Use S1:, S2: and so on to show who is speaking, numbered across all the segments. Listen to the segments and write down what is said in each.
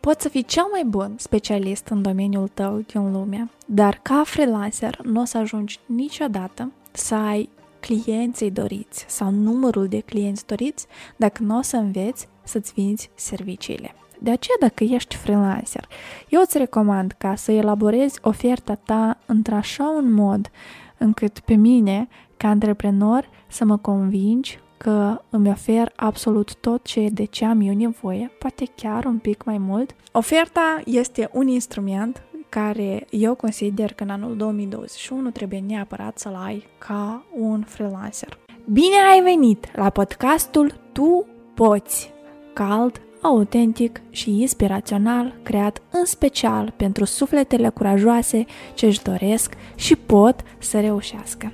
S1: Poți să fii cel mai bun specialist în domeniul tău din lume, dar ca freelancer nu o să ajungi niciodată să ai clienții doriți sau numărul de clienți doriți dacă nu o să înveți să-ți vinzi serviciile. De aceea, dacă ești freelancer, eu îți recomand ca să elaborezi oferta ta într-așa un mod încât pe mine, ca antreprenor, să mă convingi că îmi ofer absolut tot ce de ce am eu nevoie, poate chiar un pic mai mult. Oferta este un instrument care eu consider că în anul 2021 trebuie neapărat să-l ai ca un freelancer. Bine ai venit la podcastul Tu Poți! Cald, autentic și inspirațional, creat în special pentru sufletele curajoase ce își doresc și pot să reușească.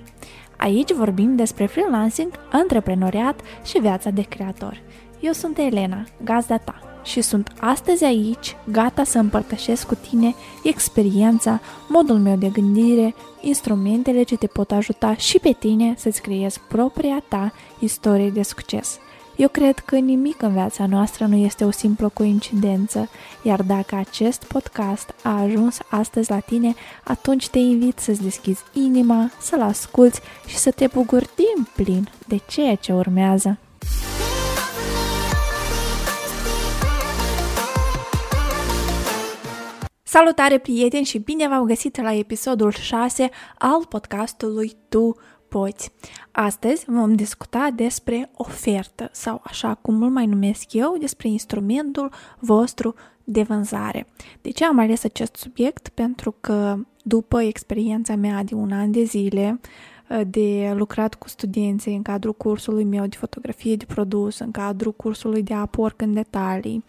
S1: Aici vorbim despre freelancing, antreprenoriat și viața de creator. Eu sunt Elena, gazda ta, și sunt astăzi aici, gata să împărtășesc cu tine experiența, modul meu de gândire, instrumentele ce te pot ajuta și pe tine să-ți creezi propria ta istorie de succes – eu cred că nimic în viața noastră nu este o simplă coincidență, iar dacă acest podcast a ajuns astăzi la tine, atunci te invit să-ți deschizi inima, să-l asculți și să te bucuri din plin de ceea ce urmează. Salutare prieteni și bine v-am găsit la episodul 6 al podcastului Tu poți. Astăzi vom discuta despre ofertă sau, așa cum mult mai numesc eu, despre instrumentul vostru de vânzare. De ce am ales acest subiect? Pentru că după experiența mea de un an de zile, Uh, de lucrat cu studenții în cadrul cursului meu de fotografie de produs, în cadrul cursului de aporc în detalii,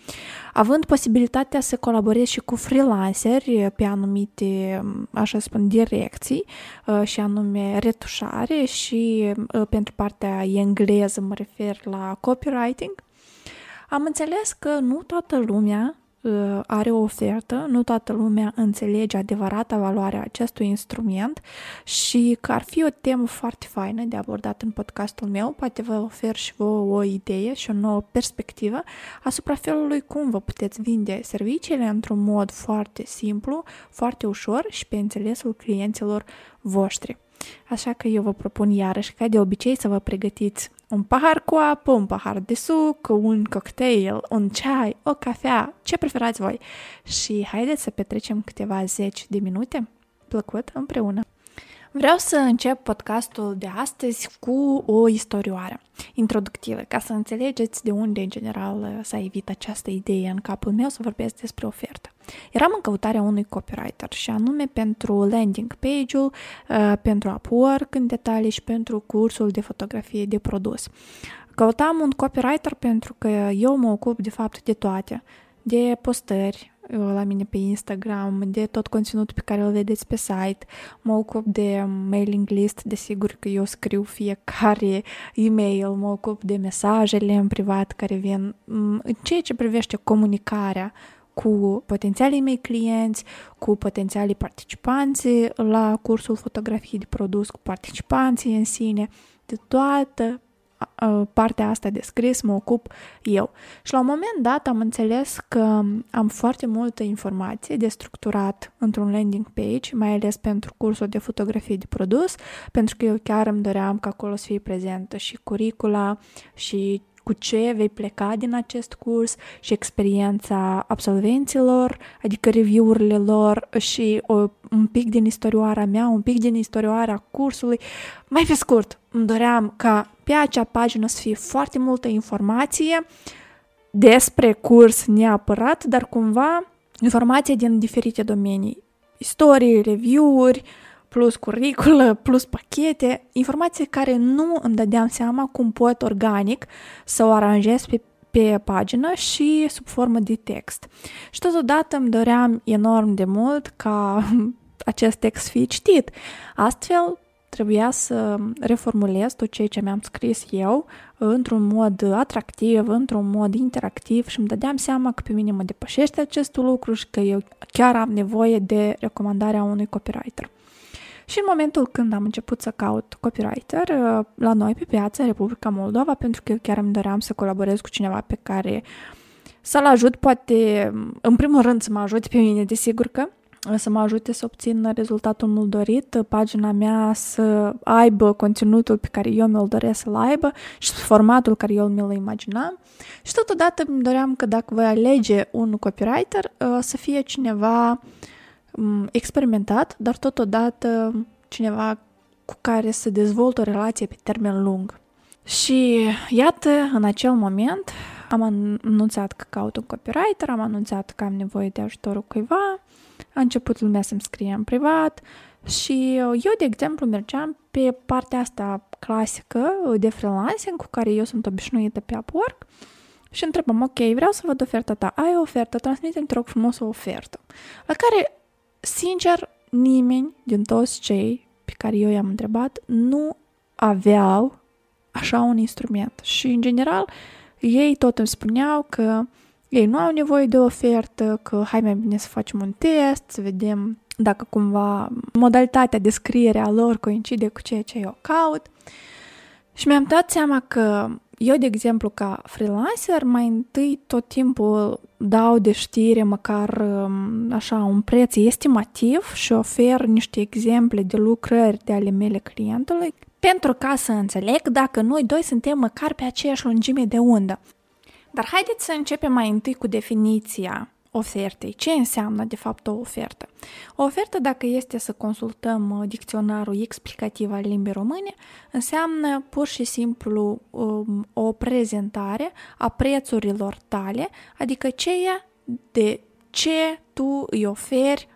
S1: având posibilitatea să colaborez și cu freelanceri pe anumite, um, așa spun, direcții uh, și anume retușare și uh, pentru partea engleză mă refer la copywriting, am înțeles că nu toată lumea Uh, are o ofertă, nu toată lumea înțelege adevărata valoare a acestui instrument și că ar fi o temă foarte faină de abordat în podcastul meu, poate vă ofer și vă o idee și o nouă perspectivă asupra felului cum vă puteți vinde serviciile într-un mod foarte simplu, foarte ușor și pe înțelesul clienților voștri. Așa că eu vă propun iarăși, ca de obicei, să vă pregătiți un pahar cu apă, un pahar de suc, un cocktail, un ceai, o cafea, ce preferați voi. Și haideți să petrecem câteva zeci de minute plăcut împreună. Vreau să încep podcastul de astăzi cu o istorioară introductivă, ca să înțelegeți de unde, în general, s-a evit această idee în capul meu să vorbesc despre ofertă. Eram în căutarea unui copywriter și anume pentru landing page-ul, uh, pentru Upwork în detalii și pentru cursul de fotografie de produs. Căutam un copywriter pentru că eu mă ocup de fapt de toate, de postări, la mine pe Instagram, de tot conținutul pe care îl vedeți pe site. Mă ocup de mailing list, desigur că eu scriu fiecare e-mail, mă ocup de mesajele în privat care vin în ceea ce privește comunicarea cu potențialii mei clienți, cu potențialii participanți la cursul fotografii de produs, cu participanții în sine, de toată partea asta de scris mă ocup eu. Și la un moment dat am înțeles că am foarte multă informație de structurat într-un landing page, mai ales pentru cursul de fotografie de produs, pentru că eu chiar îmi doream ca acolo să fie prezentă și curicula și cu ce vei pleca din acest curs și experiența absolvenților, adică review-urile lor și o, un pic din istorioara mea, un pic din istorioara cursului. Mai pe scurt, îmi doream ca pe acea pagină să fie foarte multă informație despre curs neapărat, dar cumva informație din diferite domenii. Istorii, review-uri, plus curriculă, plus pachete, informații care nu îmi dădeam seama cum pot organic să o aranjez pe, pe pagină și sub formă de text. Și totodată îmi doream enorm de mult ca acest text fie citit. Astfel, trebuia să reformulez tot ceea ce mi-am scris eu într-un mod atractiv, într-un mod interactiv și îmi dădeam seama că pe mine mă depășește acest lucru și că eu chiar am nevoie de recomandarea unui copywriter. Și în momentul când am început să caut copywriter uh, la noi pe piață, în Republica Moldova, pentru că eu chiar îmi doream să colaborez cu cineva pe care Să-l ajut, poate, în primul rând, să mă ajute pe mine, desigur că, să mă ajute să obțin rezultatul mult dorit, pagina mea să aibă conținutul pe care eu mi-l doresc să-l aibă și formatul care eu mi-l imaginam. Și totodată îmi doream că dacă voi alege un copywriter, să fie cineva experimentat, dar totodată cineva cu care să dezvolt o relație pe termen lung. Și iată, în acel moment am anunțat că caut un copywriter, am anunțat că am nevoie de ajutorul cuiva, a început lumea să-mi scrie în privat și eu, de exemplu, mergeam pe partea asta clasică de freelancing cu care eu sunt obișnuită pe Upwork și întrebam, ok, vreau să văd oferta ta, ai o ofertă, transmite-mi, te rog frumos, o ofertă. La care, sincer, nimeni din toți cei pe care eu i-am întrebat nu aveau așa un instrument. Și, în general, ei tot îmi spuneau că ei nu au nevoie de ofertă, că hai mai bine să facem un test, să vedem dacă cumva modalitatea de scriere a lor coincide cu ceea ce eu caut. Și mi-am dat seama că eu, de exemplu, ca freelancer, mai întâi tot timpul dau de știre măcar um, așa un preț estimativ și ofer niște exemple de lucrări de ale mele clientului pentru ca să înțeleg dacă noi doi suntem măcar pe aceeași lungime de undă. Dar haideți să începem mai întâi cu definiția ofertei. Ce înseamnă, de fapt, o ofertă? O ofertă, dacă este să consultăm uh, dicționarul explicativ al limbii române, înseamnă pur și simplu um, o prezentare a prețurilor tale, adică ceea de ce tu îi oferi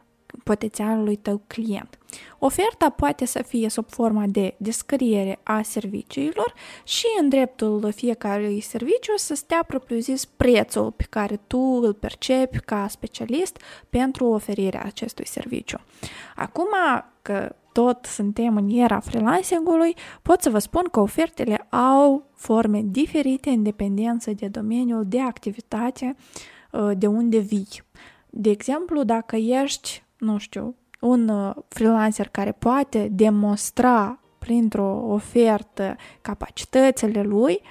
S1: potențialului tău client. Oferta poate să fie sub forma de descriere a serviciilor și în dreptul fiecărui serviciu să stea propriu-zis prețul pe care tu îl percepi ca specialist pentru oferirea acestui serviciu. Acum că tot suntem în era freelancing-ului, pot să vă spun că ofertele au forme diferite în dependență de domeniul de activitate uh, de unde vii. De exemplu, dacă ești, nu știu, un uh, freelancer care poate demonstra printr-o ofertă capacitățile lui,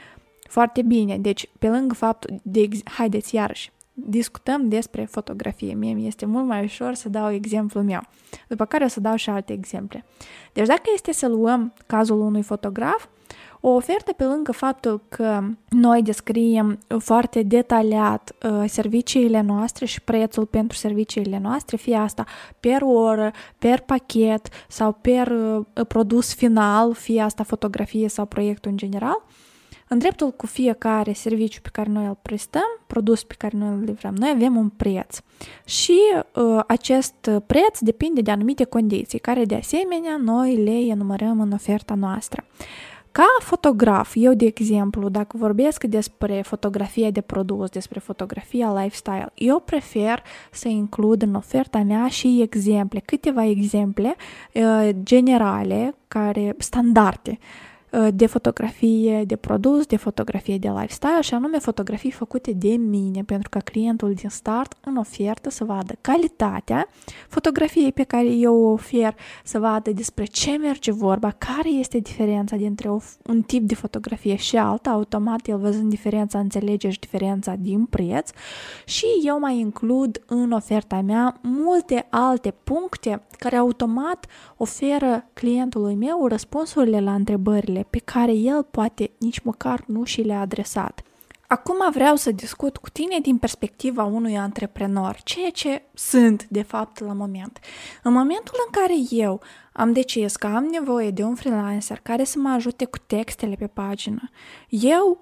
S1: foarte bine. Deci, pe lângă faptul de, haideți iarăși, discutăm despre fotografie. Mie mi este mult mai ușor să dau exemplul meu, după care o să dau și alte exemple. Deci dacă este să luăm cazul unui fotograf, o ofertă pe lângă faptul că noi descriem foarte detaliat uh, serviciile noastre și prețul pentru serviciile noastre, fie asta per oră, per pachet sau per uh, produs final, fie asta fotografie sau proiectul în general, în dreptul cu fiecare serviciu pe care noi îl prestăm, produs pe care noi îl livrăm, noi avem un preț. Și uh, acest preț depinde de anumite condiții, care de asemenea noi le enumerăm în oferta noastră. Ca fotograf, eu, de exemplu, dacă vorbesc despre fotografia de produs, despre fotografia lifestyle, eu prefer să includ în oferta mea și exemple, câteva exemple uh, generale, care standarde, Uh, de fotografie de produs, de fotografie de lifestyle și anume fotografii făcute de mine, pentru ca clientul din start în ofertă să vadă calitatea fotografiei pe care eu o ofer, să vadă despre ce merge vorba, care este diferența dintre o, un tip de fotografie și alta, automat el văzând diferența înțelege și diferența din preț și eu mai includ în oferta mea multe alte puncte care automat oferă clientului meu răspunsurile la întrebările pe care el poate nici măcar nu și le-a adresat. Acum vreau să discut cu tine din perspectiva unui antreprenor, ceea ce sunt de fapt la moment. În momentul în care eu am decis că am nevoie de un freelancer care să mă ajute cu textele pe pagină, eu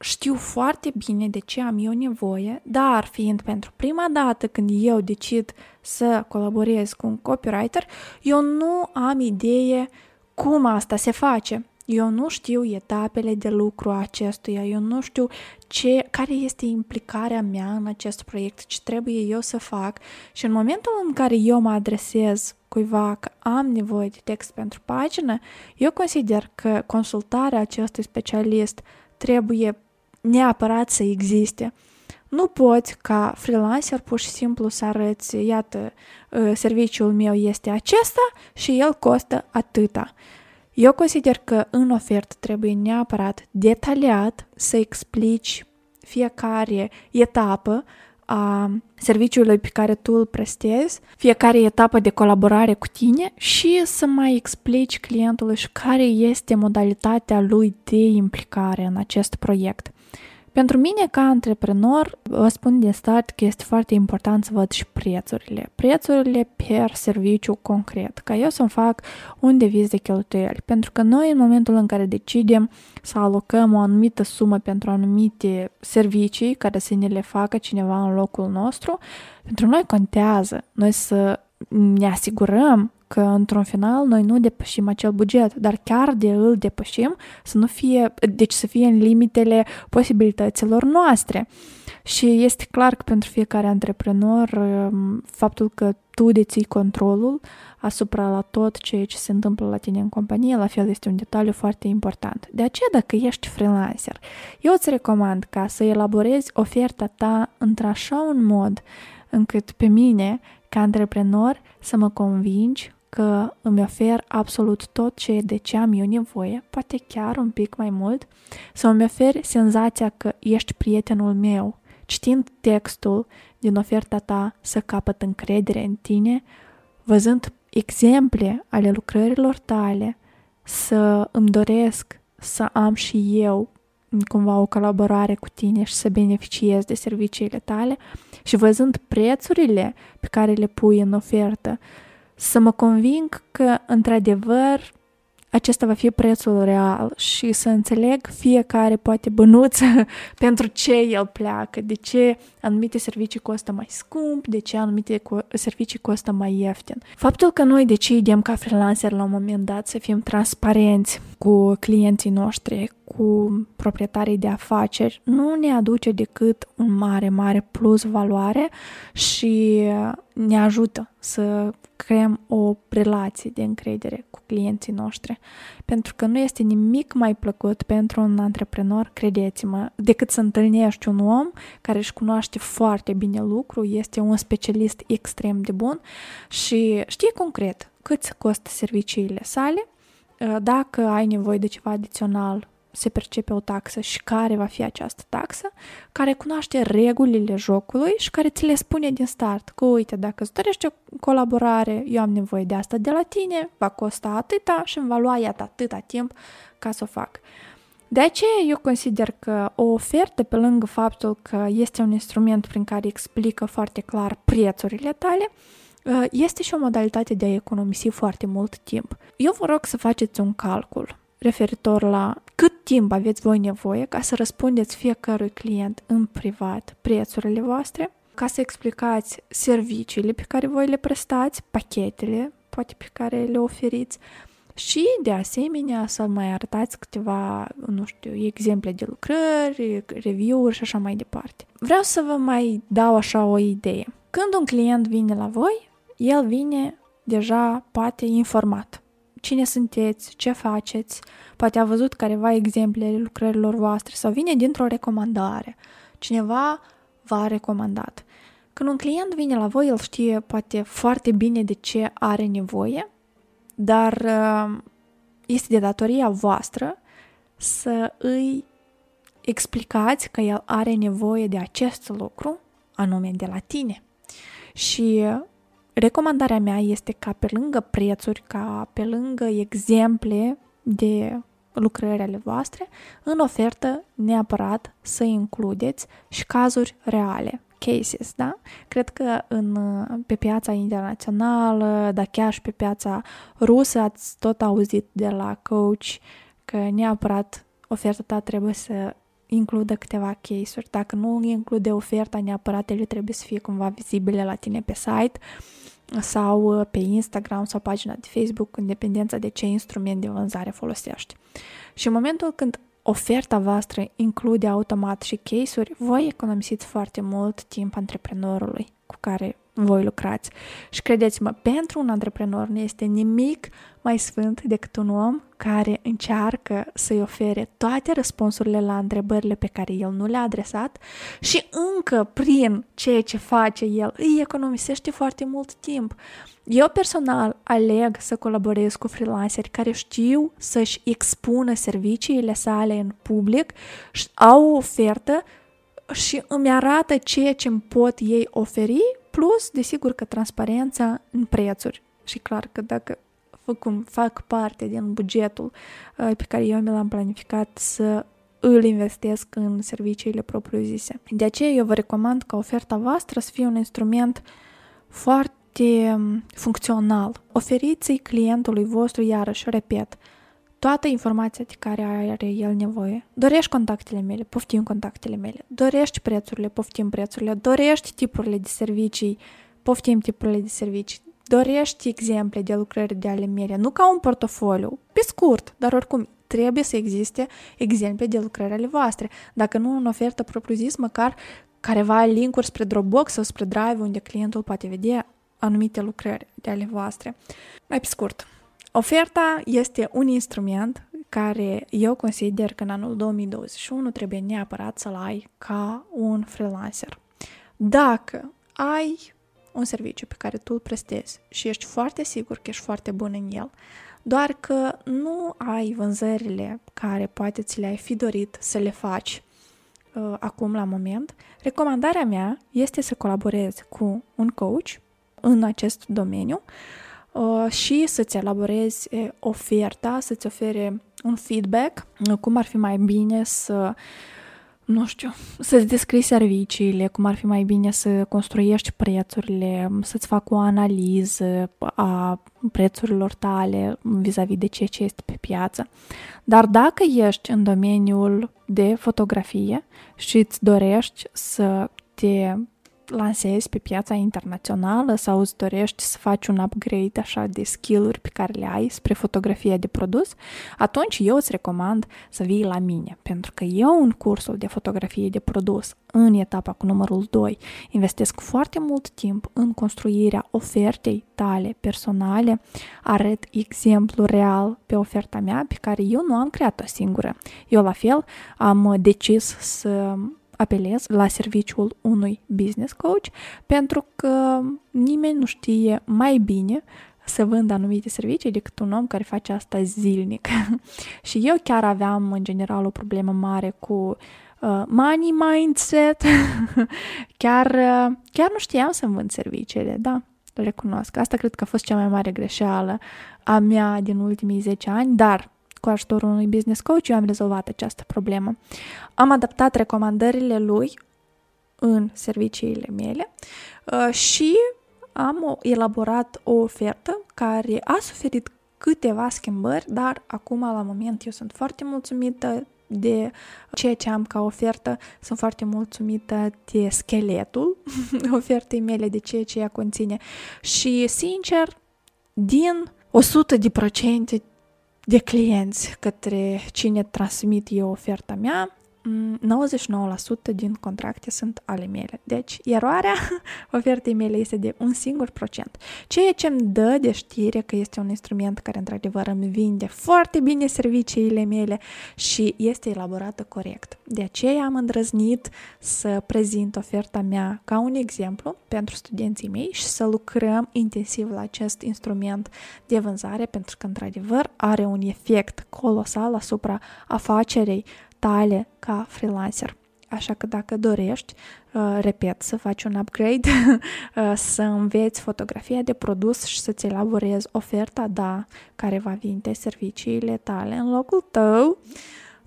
S1: știu foarte bine de ce am eu nevoie, dar fiind pentru prima dată când eu decid să colaborez cu un copywriter, eu nu am idee cum asta se face. Eu nu știu etapele de lucru a acestuia, eu nu știu ce, care este implicarea mea în acest proiect, ce trebuie eu să fac și în momentul în care eu mă adresez cuiva că am nevoie de text pentru pagină, eu consider că consultarea acestui specialist trebuie neapărat să existe. Nu poți ca freelancer pur și simplu să arăți, iată, ă, serviciul meu este acesta și el costă atâta. Eu consider că în ofertă trebuie neapărat detaliat să explici fiecare etapă a serviciului pe care tu îl prestezi, fiecare etapă de colaborare cu tine și să mai explici clientului și care este modalitatea lui de implicare în acest proiect. Pentru mine, ca antreprenor, vă spun din start că este foarte important să văd și prețurile. Prețurile per serviciu concret, ca eu să-mi fac un deviz de cheltuieli. Pentru că noi, în momentul în care decidem să alocăm o anumită sumă pentru anumite servicii care să ne le facă cineva în locul nostru, pentru noi contează noi să ne asigurăm că într-un final noi nu depășim acel buget, dar chiar de îl depășim, să nu fie, deci să fie în limitele posibilităților noastre. Și este clar că pentru fiecare antreprenor um, faptul că tu deții controlul asupra la tot ceea ce se întâmplă la tine în companie, la fel este un detaliu foarte important. De aceea, dacă ești freelancer, eu îți recomand ca să elaborezi oferta ta într-așa un mod încât pe mine, ca antreprenor, să mă convingi că îmi ofer absolut tot ce de ce am eu nevoie, poate chiar un pic mai mult, să îmi oferi senzația că ești prietenul meu, citind textul din oferta ta să capăt încredere în tine, văzând exemple ale lucrărilor tale, să îmi doresc să am și eu cumva o colaborare cu tine și să beneficiez de serviciile tale și văzând prețurile pe care le pui în ofertă, să mă conving că, într-adevăr, acesta va fi prețul real și să înțeleg fiecare poate bănuță pentru ce el pleacă, de ce anumite servicii costă mai scump, de ce anumite servicii costă mai ieftin. Faptul că noi decidem ca freelancer la un moment dat să fim transparenți cu clienții noștri, cu proprietarii de afaceri, nu ne aduce decât un mare, mare plus valoare și ne ajută să creăm o relație de încredere cu clienții noștri. Pentru că nu este nimic mai plăcut pentru un antreprenor, credeți-mă, decât să întâlnești un om care își cunoaște foarte bine lucru, este un specialist extrem de bun și știe concret cât costă serviciile sale, dacă ai nevoie de ceva adițional se percepe o taxă și care va fi această taxă, care cunoaște regulile jocului și care ți le spune din start că, uite, dacă îți dorești o colaborare, eu am nevoie de asta de la tine, va costa atâta și îmi va lua iată atâta timp ca să o fac. De aceea eu consider că o ofertă, pe lângă faptul că este un instrument prin care explică foarte clar prețurile tale, este și o modalitate de a economisi foarte mult timp. Eu vă rog să faceți un calcul referitor la cât timp aveți voi nevoie ca să răspundeți fiecărui client în privat prețurile voastre, ca să explicați serviciile pe care voi le prestați, pachetele, poate pe care le oferiți, și, de asemenea, să mai arătați câteva, nu știu, exemple de lucrări, review-uri și așa mai departe. Vreau să vă mai dau așa o idee. Când un client vine la voi, el vine deja poate informat cine sunteți, ce faceți, poate a văzut careva exemple ale lucrărilor voastre sau vine dintr-o recomandare. Cineva v-a recomandat. Când un client vine la voi, el știe poate foarte bine de ce are nevoie, dar uh, este de datoria voastră să îi explicați că el are nevoie de acest lucru, anume de la tine. Și Recomandarea mea este ca pe lângă prețuri, ca pe lângă exemple de lucrări ale voastre, în ofertă neapărat să includeți și cazuri reale, cases, da? Cred că în, pe piața internațională, dar chiar și pe piața rusă ați tot auzit de la coach că neapărat oferta ta trebuie să includă câteva case-uri. Dacă nu include oferta, neapărat ele trebuie să fie cumva vizibile la tine pe site sau uh, pe Instagram sau pagina de Facebook, în dependență de ce instrument de vânzare folosești. Și în momentul când oferta voastră include automat și case-uri, voi economisiți foarte mult timp antreprenorului cu care voi lucrați. Și credeți-mă, pentru un antreprenor nu este nimic mai sfânt decât un om care încearcă să-i ofere toate răspunsurile la întrebările pe care el nu le-a adresat și încă prin ceea ce face el îi economisește foarte mult timp. Eu personal aleg să colaborez cu freelanceri care știu să-și expună serviciile sale în public, au o ofertă și îmi arată ceea ce îmi pot ei oferi, plus, desigur că transparența în prețuri. Și clar că dacă cum fac parte din bugetul uh, pe care eu mi l-am planificat să îl investesc în serviciile propriu-zise. De aceea eu vă recomand ca oferta voastră să fie un instrument foarte um, funcțional. Oferiți-i clientului vostru, iarăși, repet, toată informația de care are el nevoie. Dorești contactele mele, poftim contactele mele. Dorești prețurile, poftim prețurile. Dorești tipurile de servicii, poftim tipurile de servicii. Dorești exemple de lucrări de ale mele, nu ca un portofoliu, pe scurt, dar oricum trebuie să existe exemple de lucrări ale voastre. Dacă nu în ofertă propriu-zis, măcar careva linkuri spre Dropbox sau spre Drive unde clientul poate vedea anumite lucrări de ale voastre. Mai pe scurt, oferta este un instrument care eu consider că în anul 2021 trebuie neapărat să-l ai ca un freelancer. Dacă ai un serviciu pe care tu îl prestezi și ești foarte sigur că ești foarte bun în el, doar că nu ai vânzările care poate ți le-ai fi dorit să le faci uh, acum la moment, recomandarea mea este să colaborezi cu un coach în acest domeniu uh, și să-ți elaborezi oferta, să-ți ofere un feedback, cum ar fi mai bine să uh, nu știu, să-ți descrii serviciile, cum ar fi mai bine să construiești prețurile, să-ți fac o analiză a prețurilor tale vis-a-vis de ceea ce este pe piață. Dar dacă ești în domeniul de fotografie și îți dorești să te lansezi pe piața internațională sau îți dorești să faci un upgrade așa de skill-uri pe care le ai spre fotografia de produs, atunci eu îți recomand să vii la mine, pentru că eu în cursul de fotografie de produs, în etapa cu numărul 2, investesc foarte mult timp în construirea ofertei tale personale, arăt exemplu real pe oferta mea pe care eu nu am creat-o singură. Eu la fel am decis să apelez la serviciul unui business coach pentru că nimeni nu știe mai bine să vând anumite servicii decât un om care face asta zilnic. și eu chiar aveam în general o problemă mare cu uh, money mindset. chiar, uh, chiar nu știam să vând serviciile, da, recunosc. Asta cred că a fost cea mai mare greșeală a mea din ultimii 10 ani, dar cu ajutorul unui business coach, eu am rezolvat această problemă. Am adaptat recomandările lui în serviciile mele uh, și am elaborat o ofertă care a suferit câteva schimbări, dar acum, la moment, eu sunt foarte mulțumită de ceea ce am ca ofertă, sunt foarte mulțumită de scheletul ofertei mele, de ceea ce ea conține și, sincer, din 100 de procente de clienți către cine transmit eu oferta mea, 99% din contracte sunt ale mele. Deci, eroarea ofertei mele este de un singur procent. Ceea ce îmi dă de știre că este un instrument care, într-adevăr, îmi vinde foarte bine serviciile mele și este elaborată corect. De aceea am îndrăznit să prezint oferta mea ca un exemplu pentru studenții mei și să lucrăm intensiv la acest instrument de vânzare pentru că, într-adevăr, are un efect colosal asupra afacerii tale ca freelancer. Așa că dacă dorești, uh, repet, să faci un upgrade, uh, să înveți fotografia de produs și să-ți elaborezi oferta, da, care va vinde serviciile tale în locul tău,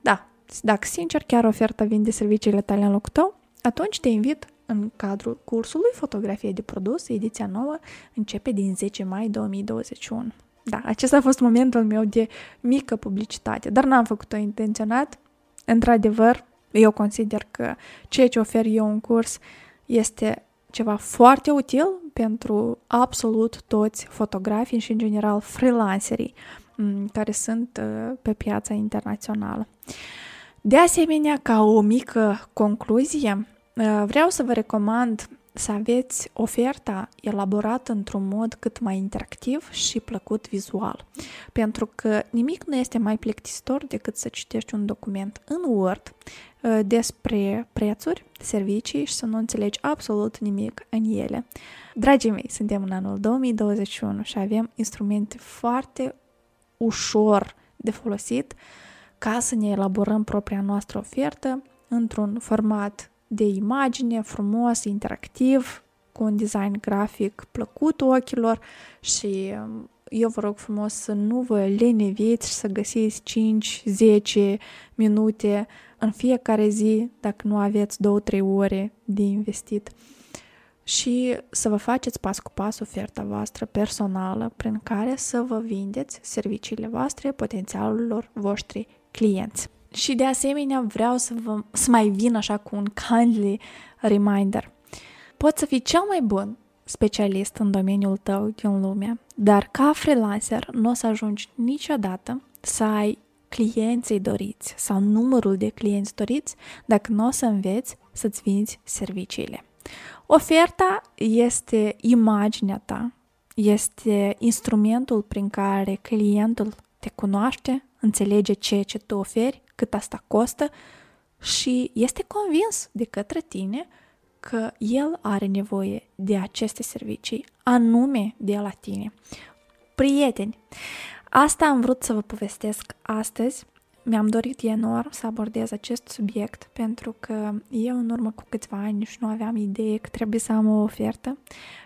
S1: da, dacă sincer chiar oferta vinde serviciile tale în locul tău, atunci te invit în cadrul cursului Fotografie de produs, ediția nouă, începe din 10 mai 2021. Da, acesta a fost momentul meu de mică publicitate, dar n-am făcut-o intenționat, Într-adevăr, eu consider că ceea ce ofer eu în curs este ceva foarte util pentru absolut toți fotografii și, în general, freelancerii mm, care sunt uh, pe piața internațională. De asemenea, ca o mică concluzie, uh, vreau să vă recomand să aveți oferta elaborată într-un mod cât mai interactiv și plăcut vizual. Pentru că nimic nu este mai plictisitor decât să citești un document în Word uh, despre prețuri, servicii și să nu înțelegi absolut nimic în ele. Dragii mei, suntem în anul 2021 și avem instrumente foarte ușor de folosit ca să ne elaborăm propria noastră ofertă într-un format de imagine frumos, interactiv, cu un design grafic plăcut ochilor și um, eu vă rog frumos să nu vă leneviți și să găsiți 5-10 minute în fiecare zi, dacă nu aveți 2-3 ore de investit și să vă faceți pas cu pas oferta voastră personală prin care să vă vindeți serviciile voastre potențialilor voștri clienți. Și de asemenea vreau să, vă, să mai vin așa cu un kindly reminder. Poți să fii cel mai bun specialist în domeniul tău din lume, dar ca freelancer nu o să ajungi niciodată să ai clienții doriți sau numărul de clienți doriți dacă nu o să înveți să-ți vinzi serviciile. Oferta este imaginea ta, este instrumentul prin care clientul te cunoaște, înțelege ceea ce tu oferi, cât asta costă și este convins de către tine că el are nevoie de aceste servicii, anume de la tine. Prieteni, asta am vrut să vă povestesc astăzi mi-am dorit enorm să abordez acest subiect pentru că eu în urmă cu câțiva ani nici nu aveam idee că trebuie să am o ofertă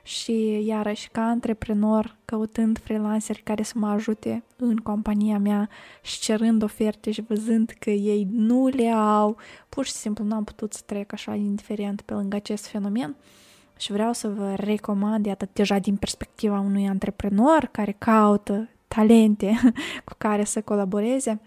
S1: și iarăși ca antreprenor căutând freelanceri care să mă ajute în compania mea și cerând oferte și văzând că ei nu le au, pur și simplu nu am putut să trec așa indiferent pe lângă acest fenomen. Și vreau să vă recomand, iată, deja din perspectiva unui antreprenor care caută talente cu care să colaboreze,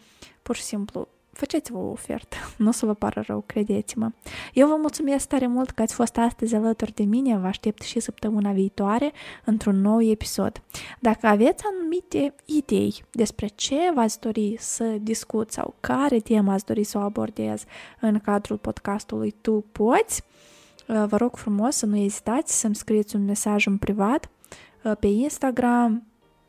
S1: pur și simplu faceți-vă o ofertă, nu o să vă pară rău, credeți-mă. Eu vă mulțumesc tare mult că ați fost astăzi alături de mine, vă aștept și săptămâna viitoare într-un nou episod. Dacă aveți anumite idei despre ce v-ați dori să discut sau care temă ați dori să o abordez în cadrul podcastului Tu Poți, vă rog frumos să nu ezitați să-mi scrieți un mesaj în privat pe Instagram,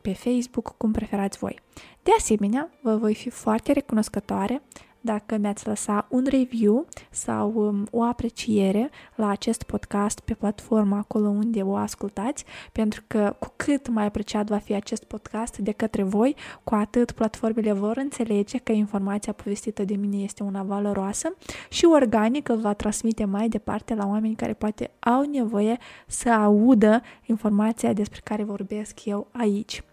S1: pe Facebook, cum preferați voi. De asemenea, vă voi fi foarte recunoscătoare dacă mi-ați lăsa un review sau um, o apreciere la acest podcast pe platforma acolo unde o ascultați, pentru că cu cât mai apreciat va fi acest podcast de către voi, cu atât platformele vor înțelege că informația povestită de mine este una valoroasă și organic îl va transmite mai departe la oameni care poate au nevoie să audă informația despre care vorbesc eu aici.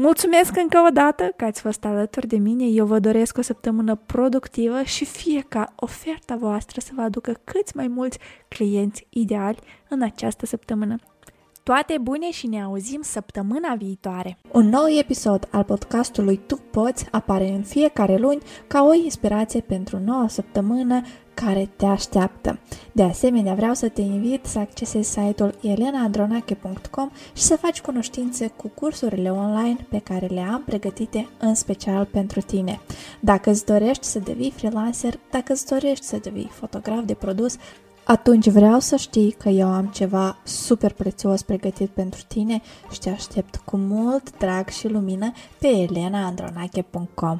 S1: Mulțumesc încă o dată că ați fost alături de mine. Eu vă doresc o săptămână productivă și fie ca oferta voastră să vă aducă câți mai mulți clienți ideali în această săptămână. Toate bune și ne auzim săptămâna viitoare. Un nou episod al podcastului Tu Poți apare în fiecare luni ca o inspirație pentru noua săptămână care te așteaptă. De asemenea, vreau să te invit să accesezi site-ul elenaandronache.com și să faci cunoștințe cu cursurile online pe care le am pregătite în special pentru tine. Dacă îți dorești să devii freelancer, dacă îți dorești să devii fotograf de produs, atunci vreau să știi că eu am ceva super prețios pregătit pentru tine și te aștept cu mult drag și lumină pe elenaandronache.com.